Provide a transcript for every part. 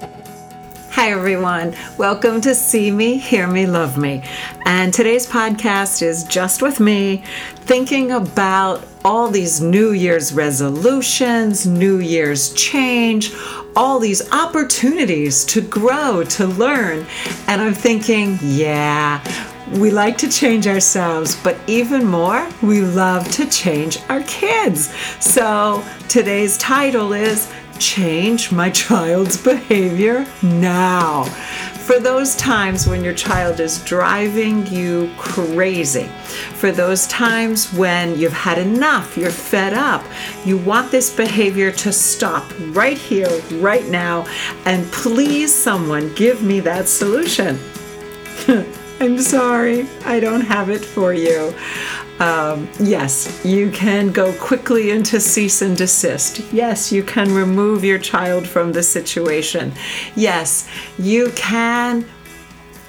Hi, everyone. Welcome to See Me, Hear Me, Love Me. And today's podcast is just with me, thinking about all these New Year's resolutions, New Year's change, all these opportunities to grow, to learn. And I'm thinking, yeah, we like to change ourselves, but even more, we love to change our kids. So today's title is change my child's behavior now. For those times when your child is driving you crazy, for those times when you've had enough, you're fed up, you want this behavior to stop right here, right now, and please, someone give me that solution. I'm sorry, I don't have it for you. Um, yes, you can go quickly into cease and desist. Yes, you can remove your child from the situation. Yes, you can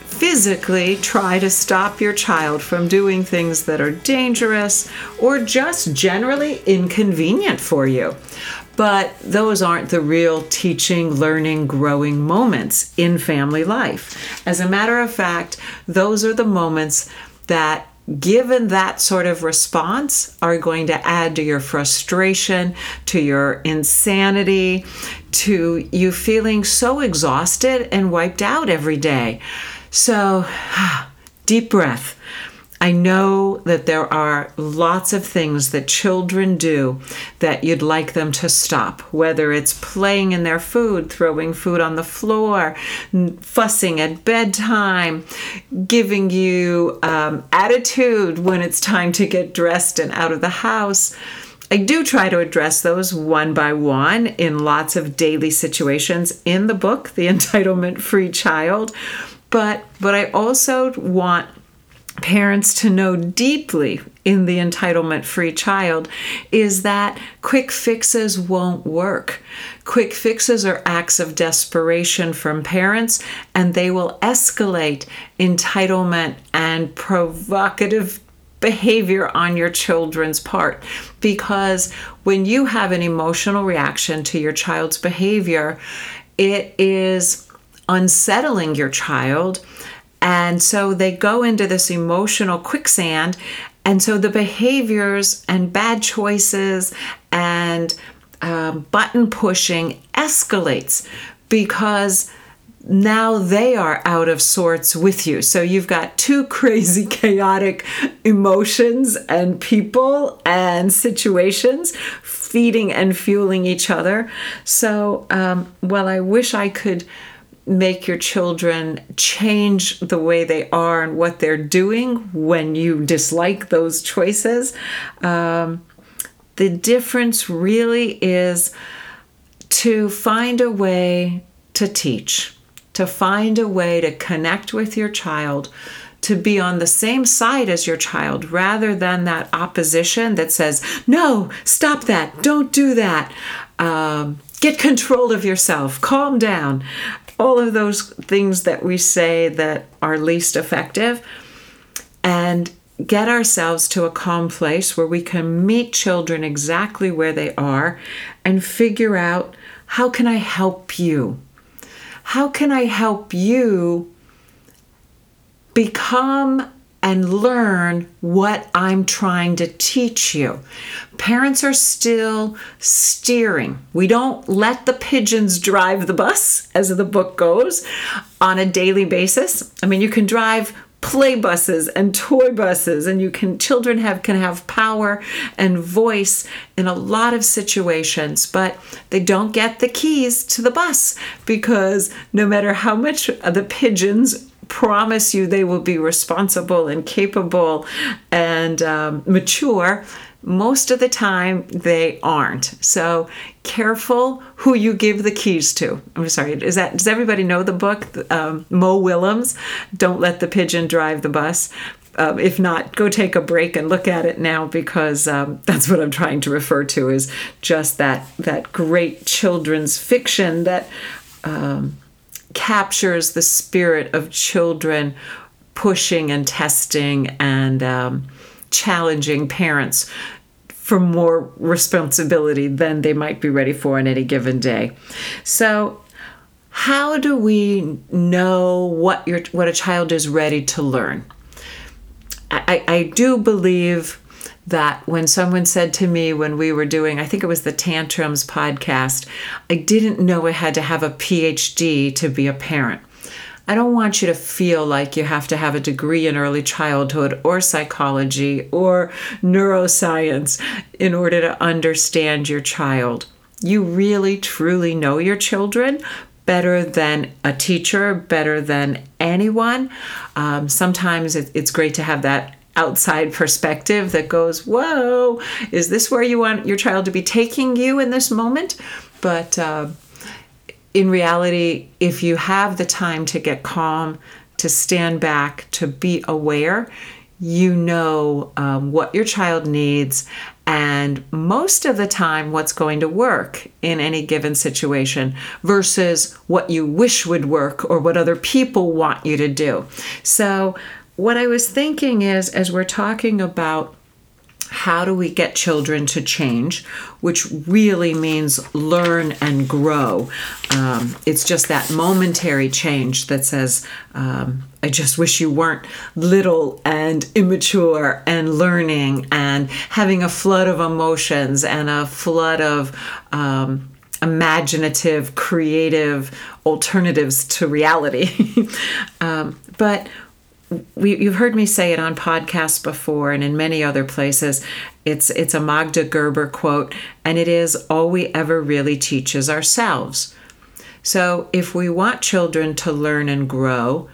physically try to stop your child from doing things that are dangerous or just generally inconvenient for you. But those aren't the real teaching, learning, growing moments in family life. As a matter of fact, those are the moments that given that sort of response, are going to add to your frustration, to your insanity, to you feeling so exhausted and wiped out every day. So, deep breath. I know that there are lots of things that children do that you'd like them to stop, whether it's playing in their food, throwing food on the floor, fussing at bedtime, giving you um, attitude when it's time to get dressed and out of the house. I do try to address those one by one in lots of daily situations in the book, The Entitlement Free Child. But but I also want parents to know deeply in the entitlement free child is that quick fixes won't work. Quick fixes are acts of desperation from parents and they will escalate entitlement and provocative behavior on your children's part because when you have an emotional reaction to your child's behavior, it is unsettling your child and so they go into this emotional quicksand. And so the behaviors and bad choices and um, button pushing escalates because now they are out of sorts with you. So you've got two crazy, chaotic emotions and people and situations feeding and fueling each other. So, um, well, I wish I could make your children change the way they are and what they're doing when you dislike those choices. Um, the difference really is to find a way to teach, to find a way to connect with your child, to be on the same side as your child rather than that opposition that says, no, stop that, don't do that. Um, get control of yourself, calm down all of those things that we say that are least effective and get ourselves to a calm place where we can meet children exactly where they are and figure out how can I help you? How can I help you become and learn what I'm trying to teach you. Parents are still steering. We don't let the pigeons drive the bus, as the book goes, on a daily basis. I mean, you can drive play buses and toy buses and you can children have can have power and voice in a lot of situations but they don't get the keys to the bus because no matter how much the pigeons promise you they will be responsible and capable and um, mature, most of the time they aren't. So careful who you give the keys to. I'm sorry. Is that does everybody know the book? Um, Mo Willems, "Don't Let the Pigeon Drive the Bus." Um, if not, go take a break and look at it now because um, that's what I'm trying to refer to is just that that great children's fiction that um, captures the spirit of children pushing and testing and um, challenging parents for more responsibility than they might be ready for on any given day. So, how do we know what your what a child is ready to learn? I, I do believe that when someone said to me when we were doing, I think it was the Tantrums podcast, I didn't know I had to have a PhD to be a parent. I don't want you to feel like you have to have a degree in early childhood or psychology or neuroscience in order to understand your child. You really, truly know your children better than a teacher, better than anyone. Um, sometimes it, it's great to have that outside perspective that goes, Whoa, is this where you want your child to be taking you in this moment? But uh, in reality, if you have the time to get calm, to stand back, to be aware, you know um, what your child needs and most of the time what's going to work in any given situation versus what you wish would work or what other people want you to do. So, what I was thinking is as we're talking about how do we get children to change, which really means learn and grow. Um, it's just that momentary change that says, um, I just wish you weren't little and immature and learning and having a flood of emotions and a flood of um, imaginative, creative alternatives to reality. Um, but we, you've heard me say it on podcasts before and in many other places. It's it's a Magda Gerber quote, and it is all we ever really teach is ourselves. So if we want children to learn and grow,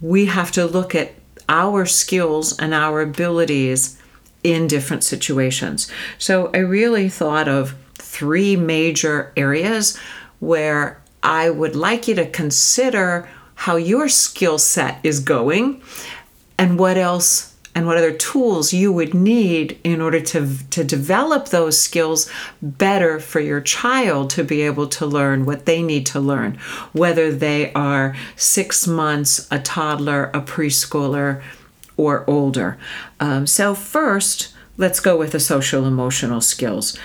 we have to look at our skills and our abilities in different situations. So I really thought of three major areas where I would like you to consider how your skill set is going and what else and what other tools you would need in order to, to develop those skills better for your child to be able to learn what they need to learn, whether they are six months, a toddler, a preschooler, or older. Um, so, first, let's go with the social emotional skills.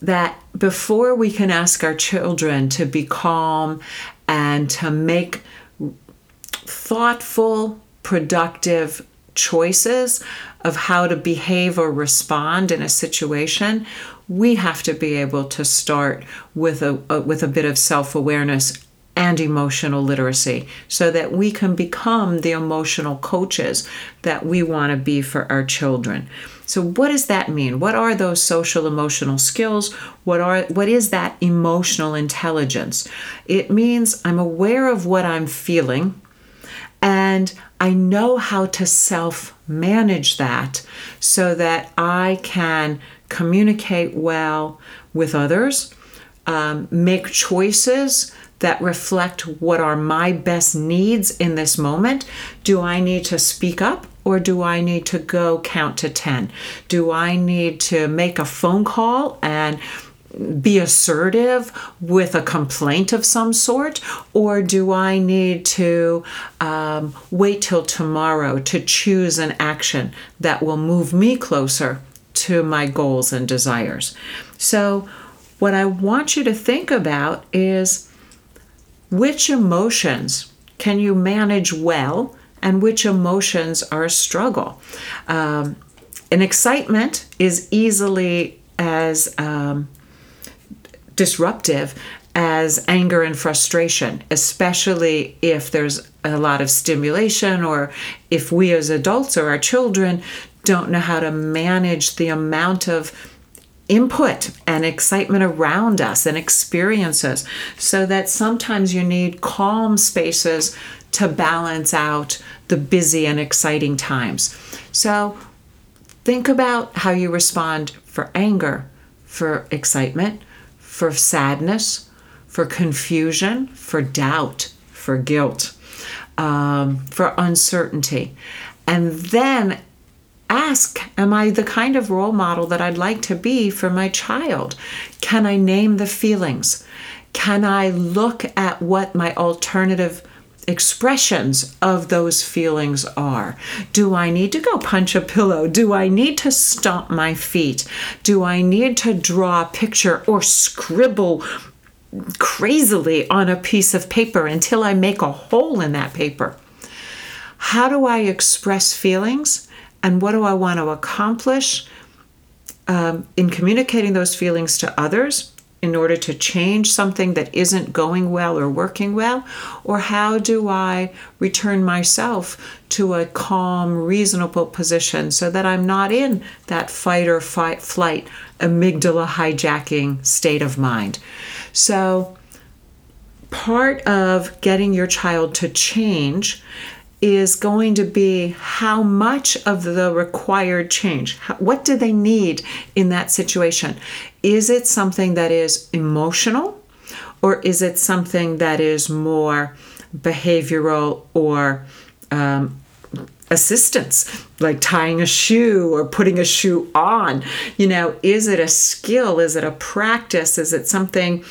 That before we can ask our children to be calm and to make thoughtful, productive choices of how to behave or respond in a situation, we have to be able to start with a, a with a bit of self-awareness and emotional literacy so that we can become the emotional coaches that we want to be for our children. So what does that mean? What are those social emotional skills? What are what is that emotional intelligence? It means I'm aware of what I'm feeling and I know how to self manage that so that I can communicate well with others, um, make choices that reflect what are my best needs in this moment. Do I need to speak up or do I need to go count to 10? Do I need to make a phone call and be assertive with a complaint of some sort, or do I need to um, wait till tomorrow to choose an action that will move me closer to my goals and desires? So, what I want you to think about is which emotions can you manage well and which emotions are a struggle. Um, an excitement is easily as um, disruptive as anger and frustration, especially if there's a lot of stimulation or if we as adults or our children don't know how to manage the amount of input and excitement around us and experiences so that sometimes you need calm spaces to balance out the busy and exciting times. So think about how you respond for anger, for excitement, for sadness, for confusion, for doubt, for guilt, um, for uncertainty. And then ask Am I the kind of role model that I'd like to be for my child? Can I name the feelings? Can I look at what my alternative expressions of those feelings are. Do I need to go punch a pillow? Do I need to stomp my feet? Do I need to draw a picture or scribble crazily on a piece of paper until I make a hole in that paper. How do I express feelings and what do I want to accomplish um, in communicating those feelings to others in order to change something that isn't going well or working well? Or how do I return myself to a calm, reasonable position so that I'm not in that fight or fight, flight, amygdala hijacking state of mind? So, part of getting your child to change is going to be how much of the required change, what do they need in that situation? Is it something that is emotional or is it something that is more behavioral or um, assistance, like tying a shoe or putting a shoe on. You know, is it a skill? Is it a practice? Is it something?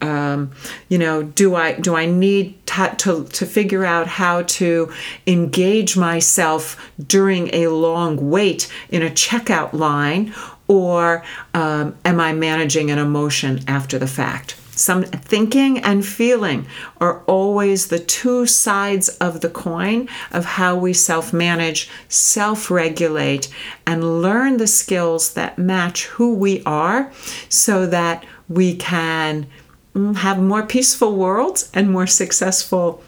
Um, you know, do I do I need to, to to figure out how to engage myself during a long wait in a checkout line, or um, am I managing an emotion after the fact? Some thinking and feeling are always the two sides of the coin of how we self manage, self regulate, and learn the skills that match who we are so that we can mm, have more peaceful worlds and more successful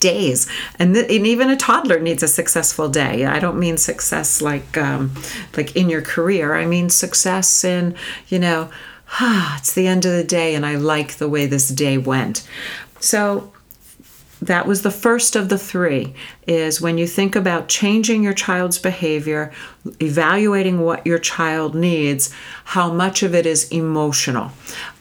days. And, th- and even a toddler needs a successful day. I don't mean success like um, like in your career. I mean success in you know ah, it's the end of the day and I like the way this day went. So that was the first of the three is when you think about changing your child's behavior evaluating what your child needs how much of it is emotional.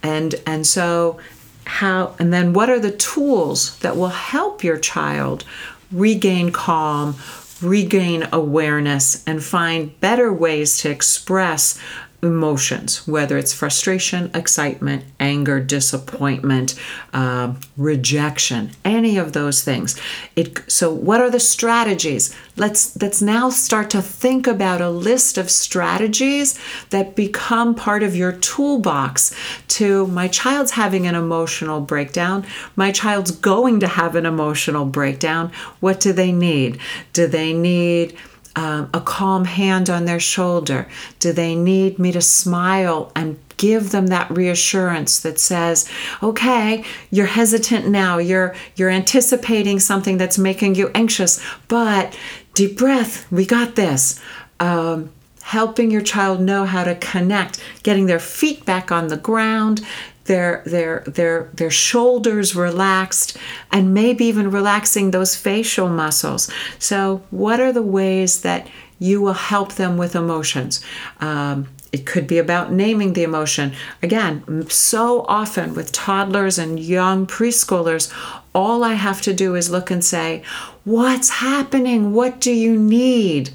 And and so how and then what are the tools that will help your child regain calm regain awareness and find better ways to express emotions, whether it's frustration, excitement, anger, disappointment, uh, rejection, any of those things. It, so, what are the strategies? Let's let's now start to think about a list of strategies that become part of your toolbox. To my child's having an emotional breakdown. My child's going to have an emotional breakdown. What do they need? Do they need um, a calm hand on their shoulder? Do they need me to smile and give them that reassurance that says, "Okay, you're hesitant now. You're you're anticipating something that's making you anxious, but deep breath. We got this." Um, helping your child know how to connect, getting their feet back on the ground, their their their their shoulders relaxed and maybe even relaxing those facial muscles so what are the ways that you will help them with emotions um, it could be about naming the emotion. Again, so often with toddlers and young preschoolers, all I have to do is look and say, What's happening? What do you need?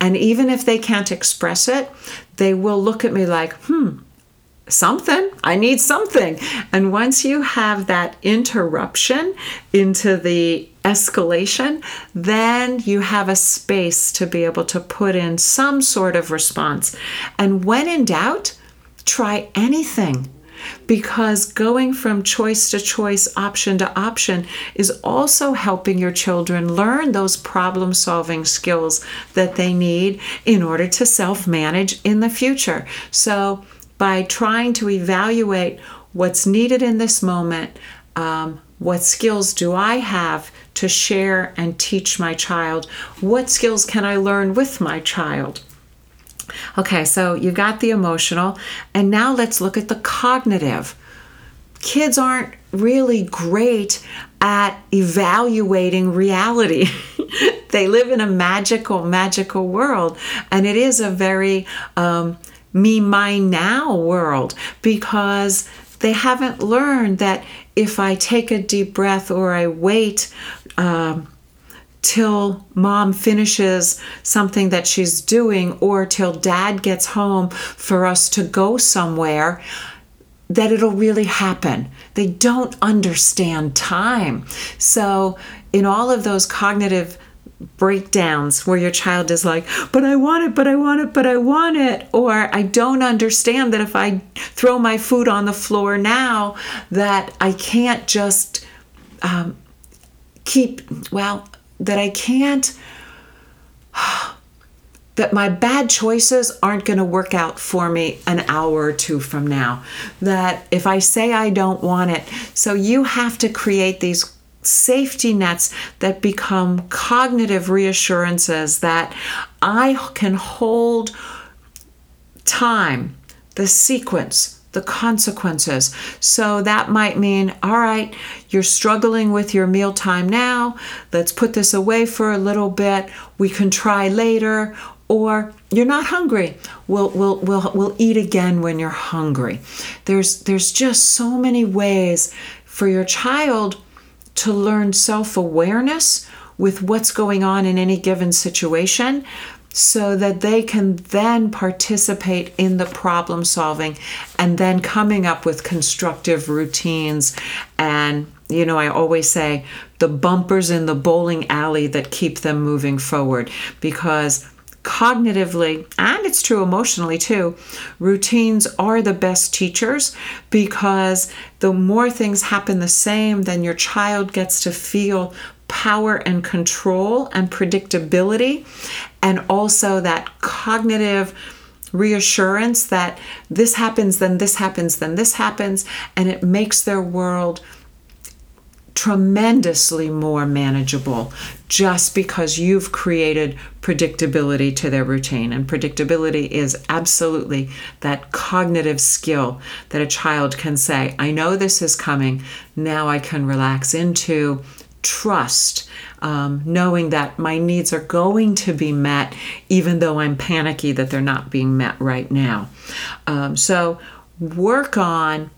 And even if they can't express it, they will look at me like, Hmm, something. I need something. And once you have that interruption into the escalation, then you have a space to be able to put in some sort of response. And when in doubt, try anything. Because going from choice to choice, option to option, is also helping your children learn those problem solving skills that they need in order to self manage in the future. So, by trying to evaluate what's needed in this moment. Um, what skills do I have to share and teach my child? What skills can I learn with my child? Okay, so you've got the emotional, and now let's look at the cognitive. Kids aren't really great at evaluating reality. they live in a magical, magical world, and it is a very um, me, my now world because they haven't learned that if I take a deep breath or I wait um, till mom finishes something that she's doing or till dad gets home for us to go somewhere, that it'll really happen. They don't understand time. So, in all of those cognitive breakdowns where your child is like, but I want it, but I want it, but I want it. Or I don't understand that if I throw my food on the floor now, that I can't just um, keep, well, that I can't, that my bad choices aren't going to work out for me an hour or two from now. That if I say I don't want it, so you have to create these safety nets that become cognitive reassurances that I can hold time, the sequence, the consequences. So that might mean, all right, you're struggling with your mealtime now. Let's put this away for a little bit. We can try later. Or you're not hungry. We'll, we'll, we'll, we'll eat again when you're hungry. There's, there's just so many ways for your child to learn self awareness with what's going on in any given situation so that they can then participate in the problem solving and then coming up with constructive routines. And you know i always say the bumpers in the bowling alley that keep them moving forward because cognitively, and it's true emotionally too, routines are the best teachers because the more things happen the same, then your child gets to feel power and control and predictability, and also that cognitive reassurance that this happens, then this happens, then this happens, and it makes their world tremendously more manageable just because you've created predictability to their routine. And predictability is absolutely that cognitive skill that a child can say, I know this is coming, now I can relax into trust. Um, knowing that my needs are going to be met, even though I'm panicky that they're not being met right now. Um, so, work on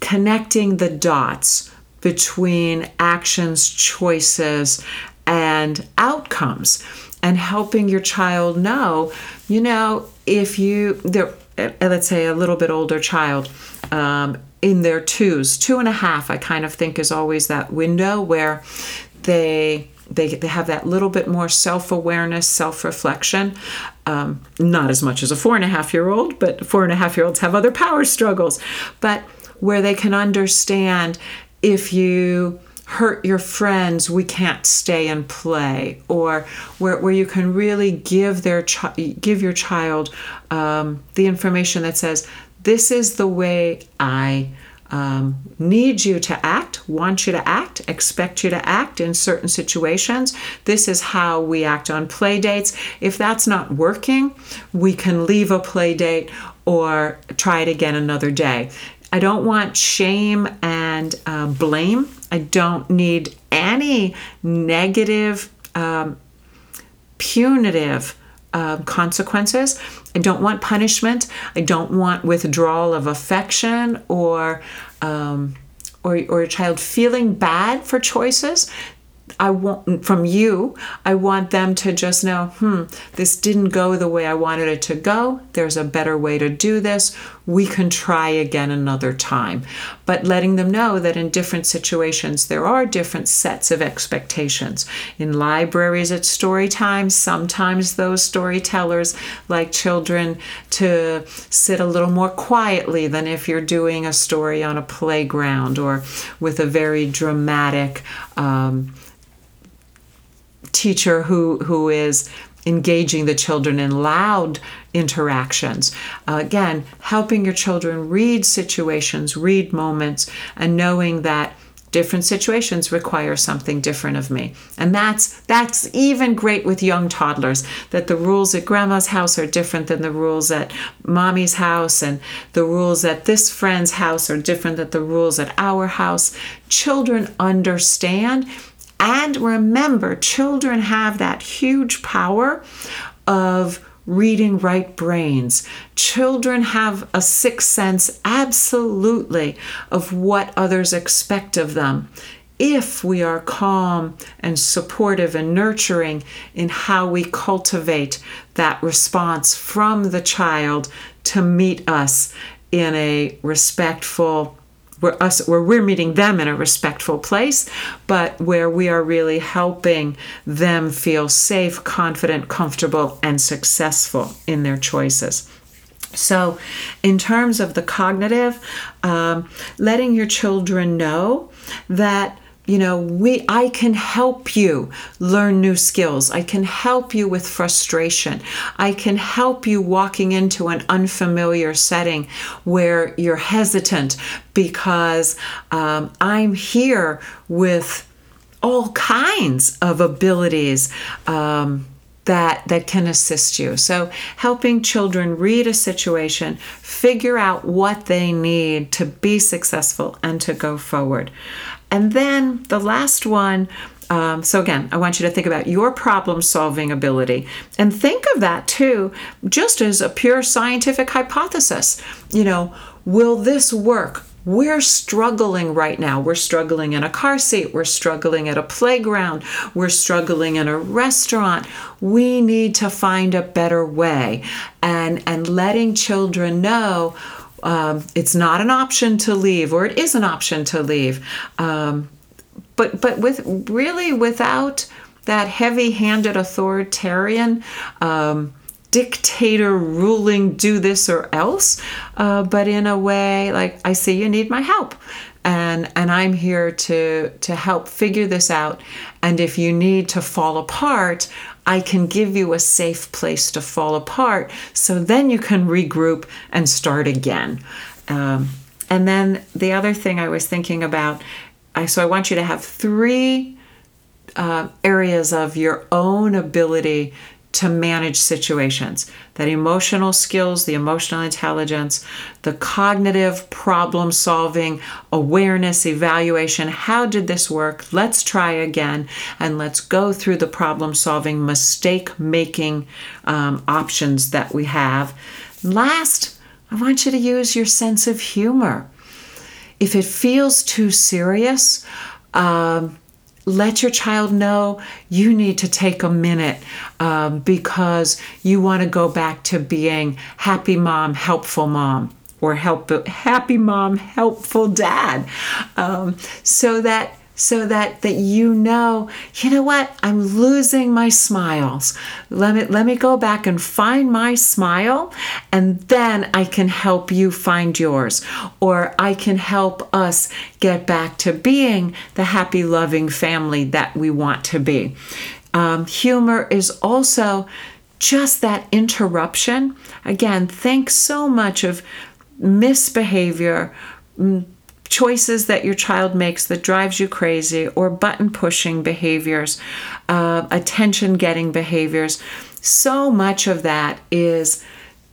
connecting the dots between actions, choices, and outcomes, and helping your child know, you know, if you, uh, let's say a little bit older child, um, in their twos, two and a half, I kind of think is always that window where they they, they have that little bit more self awareness, self reflection. Um, not as much as a four and a half year old, but four and a half year olds have other power struggles. But where they can understand if you hurt your friends, we can't stay and play, or where, where you can really give their chi- give your child um, the information that says, "This is the way I." Um, need you to act, want you to act, expect you to act in certain situations. This is how we act on play dates. If that's not working, we can leave a play date or try it again another day. I don't want shame and uh, blame. I don't need any negative, um, punitive uh, consequences. I don't want punishment. I don't want withdrawal of affection or um, or, or a child feeling bad for choices. I want from you, I want them to just know, hmm, this didn't go the way I wanted it to go. There's a better way to do this. We can try again another time. But letting them know that in different situations, there are different sets of expectations. In libraries at story time, sometimes those storytellers like children to sit a little more quietly than if you're doing a story on a playground or with a very dramatic, um, teacher who who is engaging the children in loud interactions. Uh, again, helping your children read situations, read moments, and knowing that different situations require something different of me and that's that's even great with young toddlers that the rules at grandma's house are different than the rules at mommy's house and the rules at this friend's house are different than the rules at our house children understand and remember, children have that huge power of reading right brains. Children have a sixth sense, absolutely, of what others expect of them. If we are calm and supportive and nurturing in how we cultivate that response from the child to meet us in a respectful, where us where we're meeting them in a respectful place, but where we are really helping them feel safe, confident, comfortable, and successful in their choices. So, in terms of the cognitive, um, letting your children know that you know we i can help you learn new skills i can help you with frustration i can help you walking into an unfamiliar setting where you're hesitant because um, i'm here with all kinds of abilities um, that that can assist you. So helping children read a situation, figure out what they need to be successful and to go forward. And then the last one um, so, again, I want you to think about your problem solving ability and think of that too, just as a pure scientific hypothesis. You know, will this work? We're struggling right now. We're struggling in a car seat. We're struggling at a playground. We're struggling in a restaurant. We need to find a better way. And, and letting children know um, it's not an option to leave, or it is an option to leave. Um, but but with really without that heavy-handed authoritarian um, dictator ruling do this or else uh, but in a way like i see you need my help and and i'm here to to help figure this out and if you need to fall apart i can give you a safe place to fall apart so then you can regroup and start again. Um, and then the other thing i was thinking about I, so i want you to have three uh, areas of your own ability to manage situations that emotional skills, the emotional intelligence, the cognitive problem solving, awareness, evaluation. How did this work? Let's try again and let's go through the problem solving, mistake making um, options that we have. Last, I want you to use your sense of humor. If it feels too serious, um, let your child know you need to take a minute um, because you want to go back to being happy mom, helpful mom, or help happy mom, helpful dad, um, so that so that that you know you know what? I'm losing my smiles. Let me let me go back and find my smile and then i can help you find yours. Or i can help us get back to being the happy loving family that we want to be. Um, humor is also just that interruption. Again think so much of misbehavior mm, choices that your child makes that drives you crazy or button pushing behaviors uh, attention getting behaviors so much of that is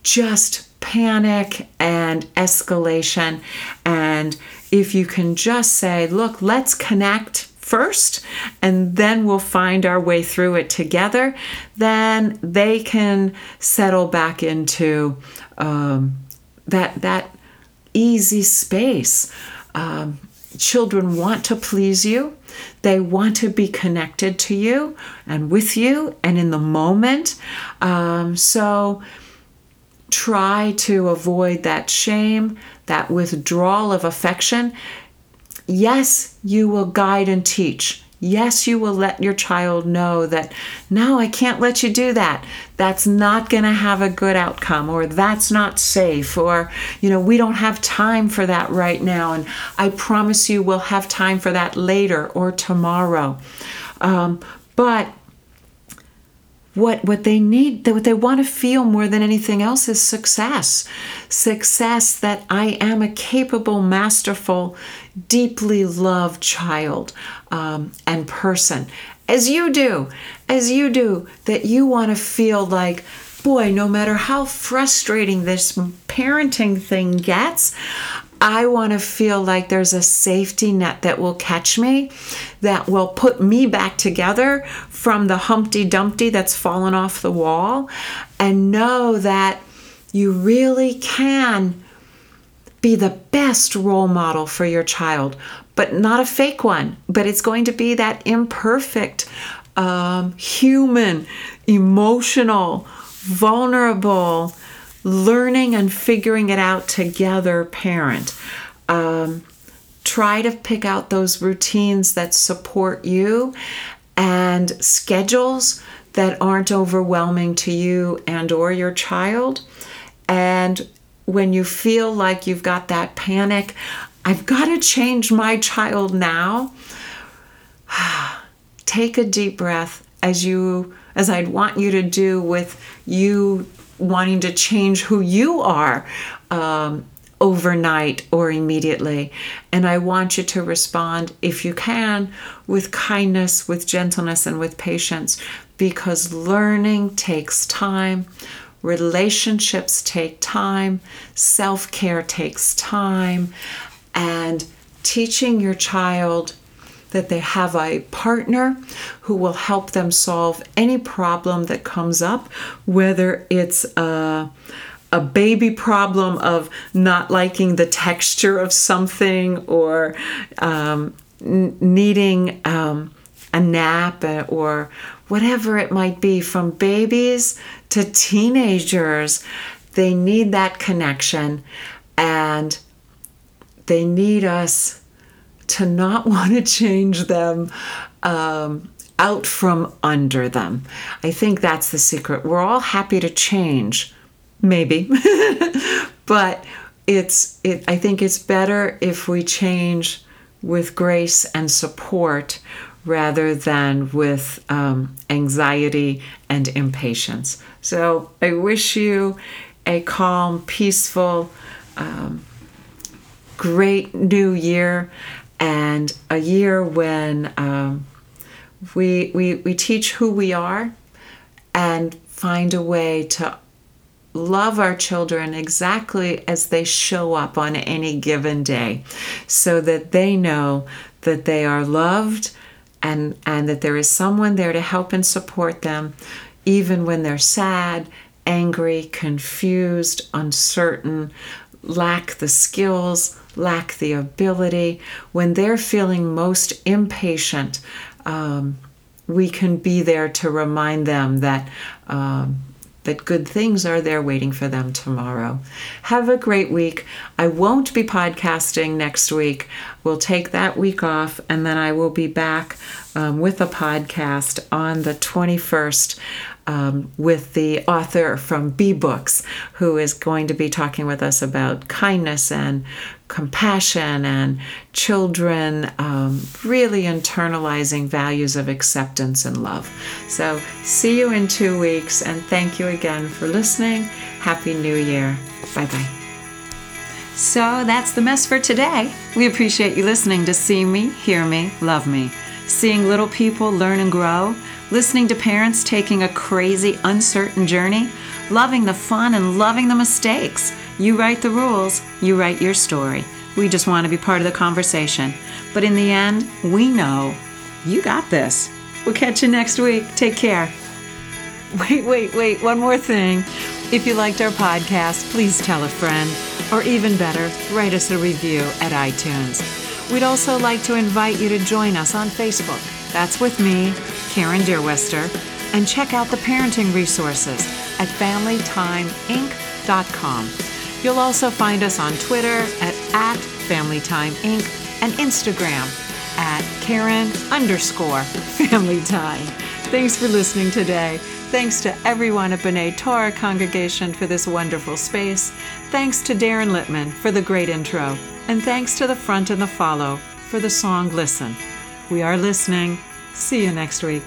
just panic and escalation. And if you can just say look let's connect first and then we'll find our way through it together then they can settle back into um, that that easy space um, children want to please you. They want to be connected to you and with you and in the moment. Um, so try to avoid that shame, that withdrawal of affection. Yes, you will guide and teach. Yes, you will let your child know that, no, I can't let you do that. That's not going to have a good outcome, or that's not safe, or, you know, we don't have time for that right now. And I promise you we'll have time for that later or tomorrow. Um, but what what they need what they want to feel more than anything else is success. Success that i am a capable masterful deeply loved child um, and person. As you do as you do that you want to feel like boy no matter how frustrating this parenting thing gets I want to feel like there's a safety net that will catch me, that will put me back together from the Humpty Dumpty that's fallen off the wall, and know that you really can be the best role model for your child, but not a fake one, but it's going to be that imperfect, um, human, emotional, vulnerable, learning and figuring it out together parent. Um, try to pick out those routines that support you and schedules that aren't overwhelming to you and or your child and when you feel like you've got that panic i've got to change my child now take a deep breath as you as I'd want you to do with you wanting to change who you are um, overnight or immediately. And I want you to respond, if you can, with kindness, with gentleness, and with patience, because learning takes time. Relationships take time, self care takes time, and teaching your child that they have a partner who will help them solve any problem that comes up, whether it's a, a baby problem of not liking the texture of something or um, needing um, a nap or whatever it might be, from babies to teenagers. They need that connection and they need us to not want to change them um, out from under them. I think that's the secret. We're all happy to change, maybe, but it's it. I think it's better if we change with grace and support rather than with um, anxiety and impatience. So I wish you a calm, peaceful, um, great new year and a year when um, we, we, we teach who we are and find a way to love our children exactly as they show up on any given day so that they know that they are loved and, and that there is someone there to help and support them even when they're sad, angry, confused, uncertain, lack the skills, lack the ability, when they're feeling most impatient, um, we can be there to remind them that. Um, that good things are there waiting for them tomorrow. Have a great week. I won't be podcasting next week. We'll take that week off, and then I will be back um, with a podcast on the 21st um, with the author from B Books, who is going to be talking with us about kindness and compassion and children um, really internalizing values of acceptance and love. So, see you in two weeks, and thank you again for listening. Happy New Year. Bye bye. So, that's the mess for today. We appreciate you listening to See Me, Hear Me, Love Me. Seeing little people learn and grow listening to parents taking a crazy, uncertain journey, loving the fun and loving the mistakes. You write the rules, you write your story. We just want to be part of the conversation. But in the end, we know you got this. We'll catch you next week. Take care. Wait, wait, wait, one more thing. If you liked our podcast, please tell a friend, or even better, write us a review at iTunes. We'd also like to invite you to join us on Facebook. That's with me, Karen Deerwester, and check out the parenting resources at FamilyTimeInc.com. You'll also find us on Twitter at, at FamilyTimeInc and Instagram at Karen underscore FamilyTime. Thanks for listening today. Thanks to everyone at B'nai Torah congregation for this wonderful space. Thanks to Darren Littman for the great intro. And thanks to the front and the follow for the song Listen. We are listening. See you next week.